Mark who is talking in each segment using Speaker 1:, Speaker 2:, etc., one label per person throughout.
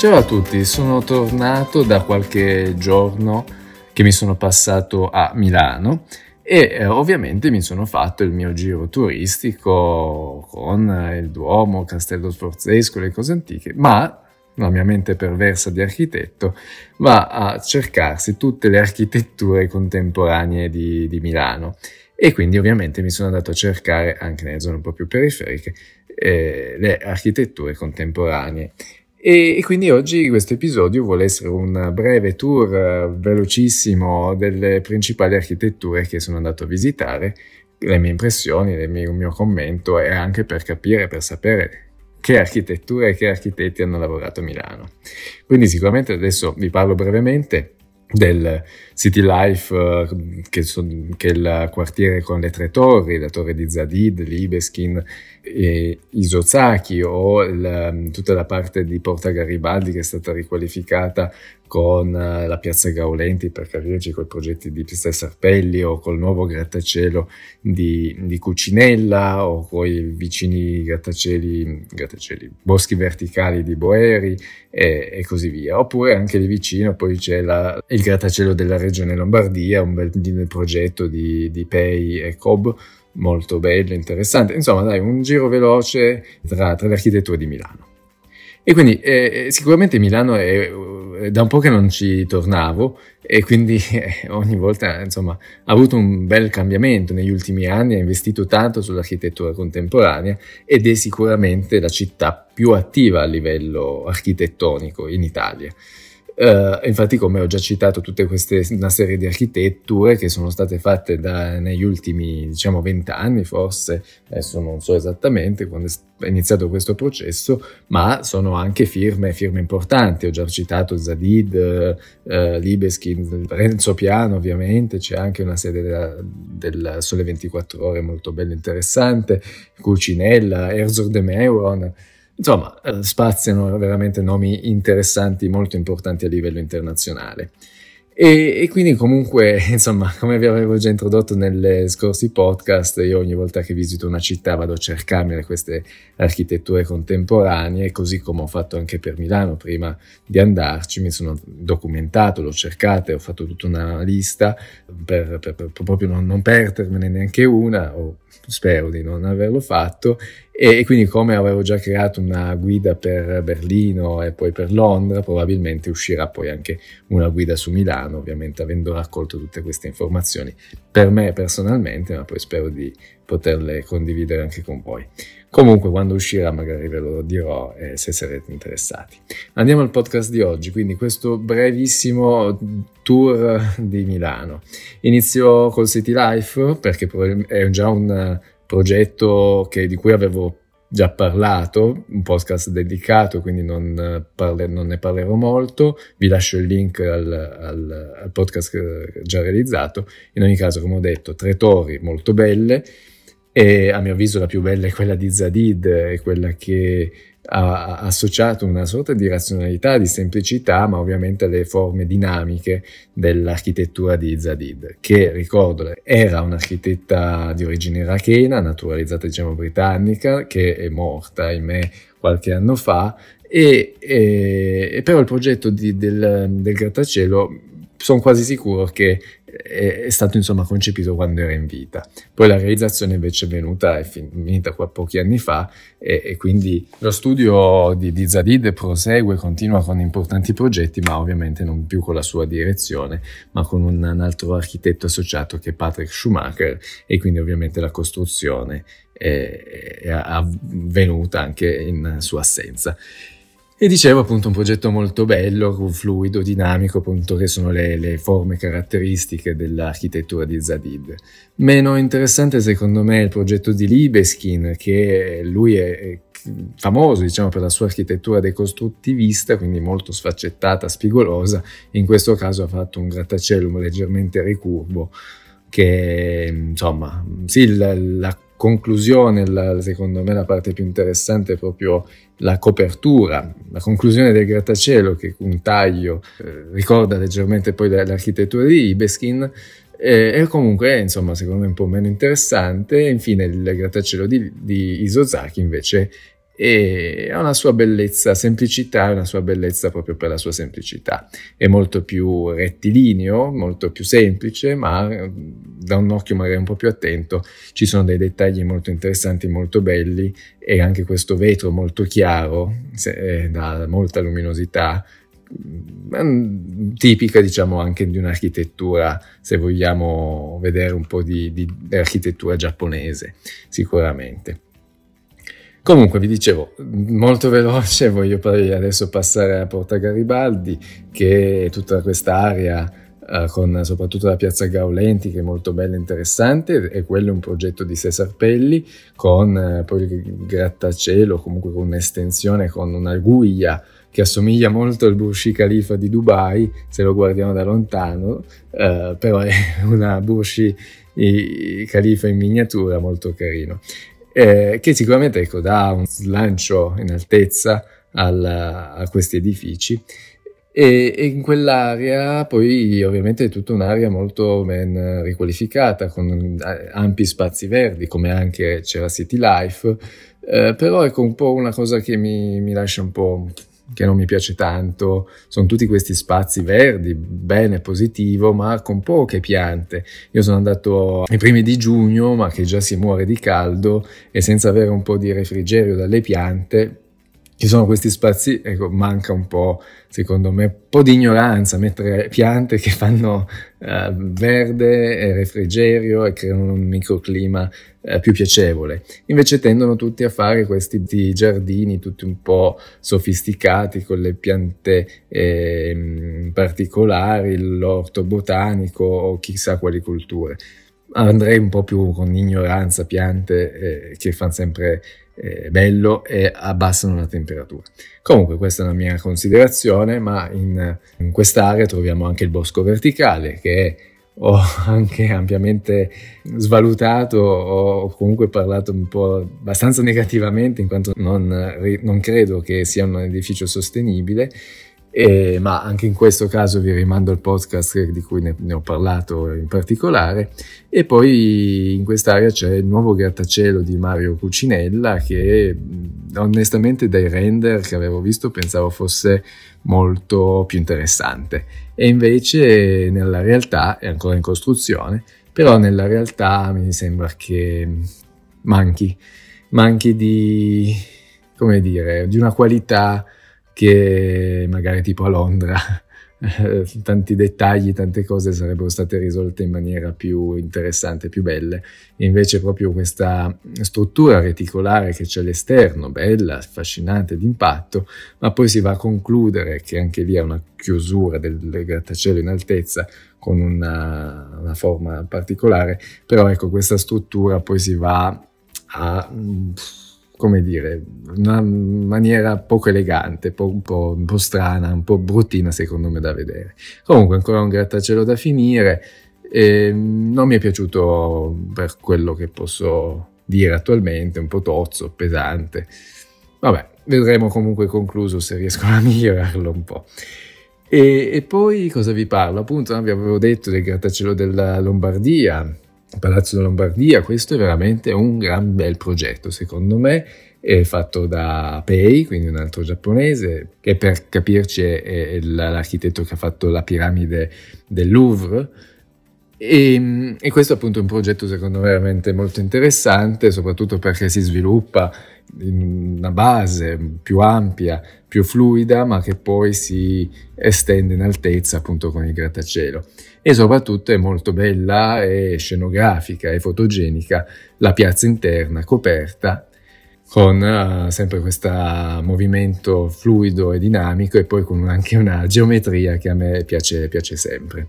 Speaker 1: Ciao a tutti, sono tornato da qualche giorno che mi sono passato a Milano e eh, ovviamente mi sono fatto il mio giro turistico con il Duomo, Castello Sforzesco, le cose antiche, ma la mia mente perversa di architetto va a cercarsi tutte le architetture contemporanee di, di Milano. E quindi ovviamente mi sono andato a cercare anche nelle zone un po' più periferiche eh, le architetture contemporanee e, e, quindi oggi questo episodio vuole essere un breve tour uh, velocissimo delle principali architetture che sono andato a visitare, le mie impressioni, le mie, il mio commento e anche per capire, per sapere che architetture e che architetti hanno lavorato a Milano. Quindi sicuramente adesso vi parlo brevemente del City Life, uh, che, son, che, è il quartiere con le tre torri, la torre di Zadid, Libeskin e Isozaki, o il, tutta la parte di Porta Garibaldi che è stata riqualificata con uh, la piazza Gaulenti per capirci con i progetti di Pista Sarpelli o col nuovo grattacielo di, di Cucinella o con i vicini grattacieli, grattacieli, boschi verticali di Boeri e, e, così via. Oppure anche lì vicino poi c'è la, il grattacielo della regione Lombardia, un bel progetto di, di Pei e Cobb molto bello, interessante. Insomma, dai, un giro veloce tra, tra le architetture di Milano. E quindi eh, eh, sicuramente Milano è, è, da un po' che non ci tornavo e quindi eh, ogni volta insomma, ha avuto un bel cambiamento negli ultimi anni, ha investito tanto sull'architettura contemporanea ed è sicuramente la città più attiva a livello architettonico in Italia. Uh, infatti, come ho già citato, tutte queste, una serie di architetture che sono state fatte da, negli ultimi, diciamo, vent'anni, forse, adesso non so esattamente quando è iniziato questo processo, ma sono anche firme, firme importanti. Ho già citato Zadid, uh, Libeskin, Renzo Piano, ovviamente, c'è anche una della, del Sole 24 Ore molto bella e interessante, Cucinella, Herzog de Meuron. Insomma, eh, spaziano veramente nomi interessanti, molto importanti a livello internazionale. E, e, quindi comunque, insomma, come vi avevo già introdotto nelle scorsi podcast, io ogni volta che visito una città vado a cercarmi queste architetture contemporanee, così come ho fatto anche per Milano prima di andarci, mi sono documentato, l'ho cercata, ho fatto tutta una lista per, per, per proprio non, non perdermene neanche una, o spero di non averlo fatto, e, quindi come avevo già creato una guida per Berlino e poi per Londra, probabilmente uscirà poi anche una guida su Milano, ovviamente avendo raccolto tutte queste informazioni per me personalmente, ma poi spero di poterle condividere anche con voi. Comunque, quando uscirà, magari ve lo dirò eh, se sarete interessati. Andiamo al podcast di oggi, quindi questo brevissimo tour di Milano. Inizio col City Life perché è già un progetto che, di cui avevo già parlato, un podcast dedicato, quindi non, parle, non, ne parlerò molto. Vi lascio il link al, al, al, podcast già realizzato. In ogni caso, come ho detto, tre torri molto belle. E a mio avviso la più bella è quella di Zadid, è quella che ha associato una sorta di razionalità, di semplicità, ma ovviamente alle forme dinamiche dell'architettura di Zadid, che ricordo era un'architetta di origine irachena, naturalizzata diciamo britannica, che è morta, ahimè, qualche anno fa, e, e però il progetto di, del, del grattacielo sono quasi sicuro che è, è, stato insomma concepito quando era in vita. Poi la realizzazione invece è venuta, è finita qua pochi anni fa e, e quindi lo studio di, di, Zadid prosegue, continua con importanti progetti, ma ovviamente non più con la sua direzione, ma con un, un altro architetto associato che è Patrick Schumacher e quindi ovviamente la costruzione è, è avvenuta anche in sua assenza. E dicevo appunto un progetto molto bello, fluido, dinamico, appunto che sono le, le, forme caratteristiche dell'architettura di Zadid. Meno interessante secondo me è il progetto di Libeskin, che lui è famoso diciamo per la sua architettura decostruttivista, quindi molto sfaccettata, spigolosa, in questo caso ha fatto un grattacielo leggermente ricurvo che insomma sì la, la conclusione, la, secondo me la parte più interessante è proprio la copertura, la conclusione del grattacielo che un taglio eh, ricorda leggermente poi l'architettura di Ibeskin eh, e comunque insomma secondo me un po' meno interessante. Infine il grattacielo di, di Isozaki invece e ha una sua bellezza, semplicità una sua bellezza proprio per la sua semplicità. È molto più rettilineo, molto più semplice, ma da un occhio magari un po' più attento ci sono dei dettagli molto interessanti, molto belli e anche questo vetro molto chiaro, eh, dà molta luminosità, tipica diciamo anche di un'architettura, se vogliamo vedere un po' di, di, di architettura giapponese, sicuramente. Comunque vi dicevo, molto veloce, voglio poi adesso passare a Porta Garibaldi, che è tutta questa area eh, con soprattutto la piazza Gaulenti che è molto bella e interessante e quello è un progetto di Cesar Pelli con eh, poi il grattacielo, comunque con un'estensione, con una guglia che assomiglia molto al Burj Khalifa di Dubai, se lo guardiamo da lontano, eh, però è una Burj Khalifa in miniatura molto carino eh, che sicuramente ecco, dà un slancio in altezza al, a questi edifici. E, e, in quell'area poi ovviamente è tutta un'area molto ben riqualificata con ampi spazi verdi come anche c'era City Life eh, però ecco un po' una cosa che mi, mi lascia un po' che non mi piace tanto, sono tutti questi spazi verdi, bene, positivo, ma con poche piante. Io sono andato ai primi di giugno, ma che già si muore di caldo e senza avere un po' di refrigerio dalle piante, ci sono questi spazi, ecco, manca un po', secondo me, un po' di ignoranza, mettere piante che fanno uh, verde e refrigerio e creano un microclima uh, più piacevole. Invece tendono tutti a fare questi giardini tutti un po' sofisticati con le piante eh, particolari, l'orto botanico o chissà quali culture. Andrei un po' più con ignoranza, piante eh, che fanno sempre eh, bello e abbassano la temperatura. Comunque questa è una mia considerazione, ma in, in quest'area troviamo anche il bosco verticale che ho anche ampiamente svalutato o comunque parlato un po' abbastanza negativamente in quanto non, non credo che sia un edificio sostenibile eh, ma anche in questo caso vi rimando al podcast di cui ne, ne, ho parlato in particolare. E poi in quest'area c'è il nuovo grattacielo di Mario Cucinella che onestamente dai render che avevo visto pensavo fosse molto più interessante. E invece nella realtà è ancora in costruzione, però nella realtà mi sembra che manchi, manchi di, come dire, di una qualità che magari tipo a Londra tanti dettagli, tante cose sarebbero state risolte in maniera più interessante, più belle. Invece proprio questa struttura reticolare che c'è all'esterno, bella, affascinante, d'impatto, ma poi si va a concludere che anche lì è una chiusura del, grattacielo in altezza con una, una forma particolare, però ecco questa struttura poi si va a come dire, una maniera poco elegante, un po', un po', strana, un po' bruttina secondo me da vedere. Comunque ancora un grattacielo da finire, e non mi è piaciuto per quello che posso dire attualmente, un po' tozzo, pesante. Vabbè, vedremo comunque concluso se riesco a migliorarlo un po'. E, e poi cosa vi parlo? Appunto, vi avevo detto del grattacielo della Lombardia, Palazzo Lombardia, questo è veramente un gran bel progetto, secondo me, è fatto da Pei, quindi un altro giapponese, che per capirci è l'architetto che ha fatto la piramide del Louvre. E, e, questo appunto è un progetto secondo me veramente molto interessante, soprattutto perché si sviluppa in una base più ampia, più fluida, ma che poi si estende in altezza appunto con il grattacielo. E soprattutto è molto bella e scenografica e fotogenica la piazza interna coperta con uh, sempre questo movimento fluido e dinamico e poi con anche una geometria che a me piace, piace sempre,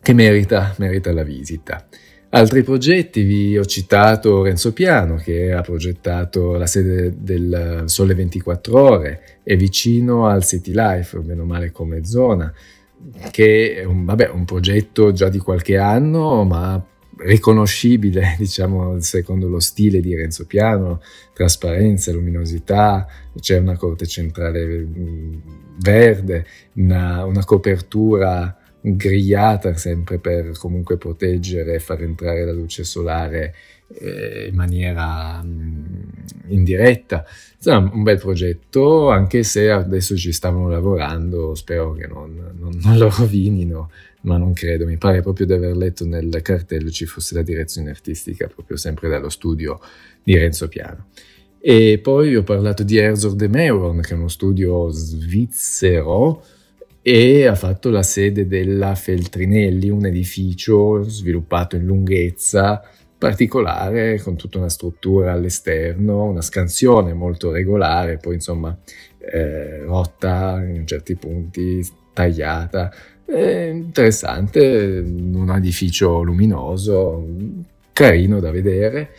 Speaker 1: che merita, merita la visita. Altri progetti, vi ho citato Renzo Piano che ha progettato la sede del Sole 24 Ore, è vicino al City Life, meno male come zona, che è un, vabbè, un progetto già di qualche anno, ma riconoscibile, diciamo, secondo lo stile di Renzo Piano, trasparenza, luminosità, c'è una corte centrale mm, verde, una, una copertura grigliata sempre per comunque proteggere e far entrare la luce solare eh, in maniera mh, indiretta. Insomma, un bel progetto, anche se adesso ci stavano lavorando, spero che non, non, non lo rovinino, ma non credo, mi pare proprio di aver letto nel cartello ci fosse la direzione artistica proprio sempre dallo studio di Renzo Piano. E poi ho parlato di Herzog de Meuron, che è uno studio svizzero e ha fatto la sede della Feltrinelli, un edificio sviluppato in lunghezza particolare con tutta una struttura all'esterno, una scansione molto regolare, poi insomma eh, rotta in certi punti, tagliata, eh, interessante, un edificio luminoso, carino da vedere.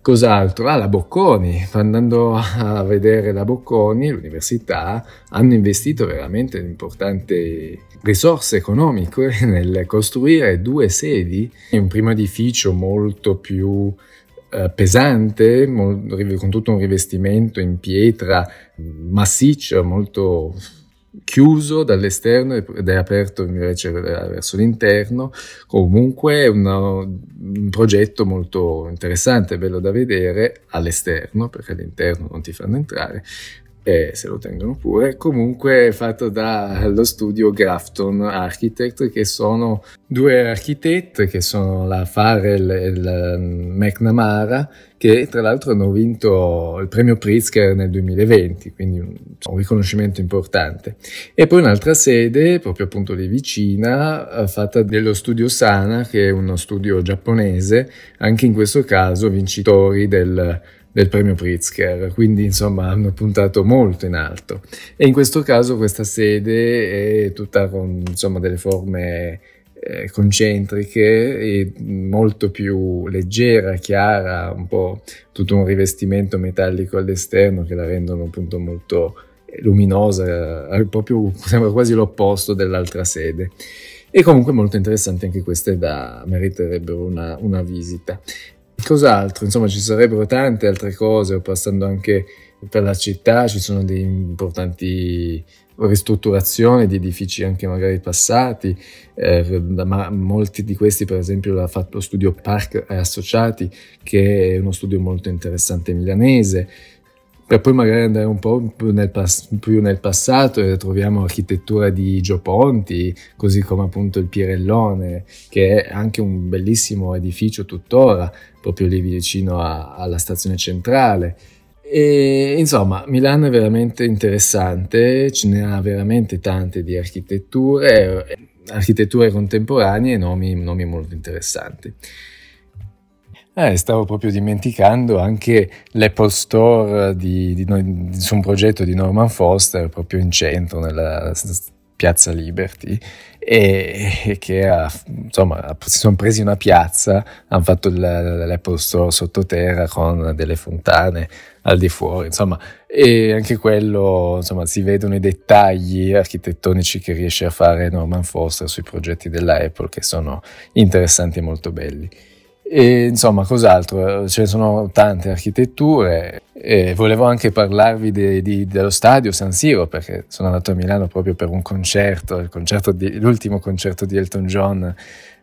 Speaker 1: Cos'altro? Ah, la Bocconi. Andando a vedere la Bocconi, l'università, hanno investito veramente importanti risorse economiche nel costruire due sedi, un primo edificio molto più eh, pesante, con tutto un rivestimento in pietra massiccio, molto chiuso dall'esterno ed è aperto invece verso l'interno. Comunque è una, un progetto molto interessante, bello da vedere all'esterno, perché all'interno non ti fanno entrare, e se lo tengono pure, comunque fatto dallo studio Grafton Architect, che sono due architetti, che sono la Farrell e la McNamara, che tra l'altro hanno vinto il premio Pritzker nel 2020, quindi un, un riconoscimento importante. E poi un'altra sede, proprio appunto lì vicina, eh, fatta dello studio Sana, che è uno studio giapponese, anche in questo caso vincitori del del premio Pritzker, quindi insomma hanno puntato molto in alto. E in questo caso questa sede è tutta con insomma, delle forme eh, concentriche e molto più leggera, chiara, un po' tutto un rivestimento metallico all'esterno che la rendono appunto molto luminosa, eh, proprio sembra quasi l'opposto dell'altra sede. E comunque molto interessante anche queste da meriterebbero una, una visita. Cos'altro? Insomma, ci sarebbero tante altre cose, passando anche per la città, ci sono delle importanti ristrutturazioni di edifici anche magari passati, eh, ma molti di questi per esempio l'ha fatto lo studio Park Associati, che è uno studio molto interessante milanese, per poi magari andare un po' più nel, pass- più nel passato e troviamo architettura di Gio Ponti, così come appunto il Pirellone, che è anche un bellissimo edificio tuttora, proprio lì vicino a- alla stazione centrale. E, insomma, Milano è veramente interessante, ce ne ha veramente tante di architetture, architetture contemporanee e nomi, nomi molto interessanti. Eh, stavo proprio dimenticando anche l'Apple Store di, di, di, su un progetto di Norman Foster proprio in centro, nella piazza Liberty, e, e che ha, insomma, si sono presi una piazza, hanno fatto l'Apple Store sottoterra con delle fontane al di fuori, insomma, e anche quello, insomma, si vedono i dettagli architettonici che riesce a fare Norman Foster sui progetti della Apple che sono interessanti e molto belli. E insomma, cos'altro? Ce ne sono tante architetture e volevo anche parlarvi de, de, dello stadio San Siro perché sono andato a Milano proprio per un concerto, concerto di, l'ultimo concerto di Elton John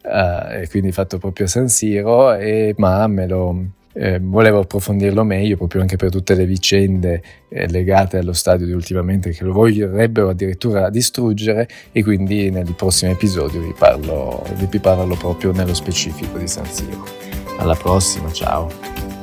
Speaker 1: uh, e quindi fatto proprio a San Siro, e, ma me lo, eh, volevo approfondirlo meglio proprio anche per tutte le vicende eh, legate allo stadio di ultimamente che lo vorrebbero addirittura distruggere e quindi nel prossimo episodio vi parlo, vi parlo proprio nello specifico di San Siro. Alla prossima, ciao!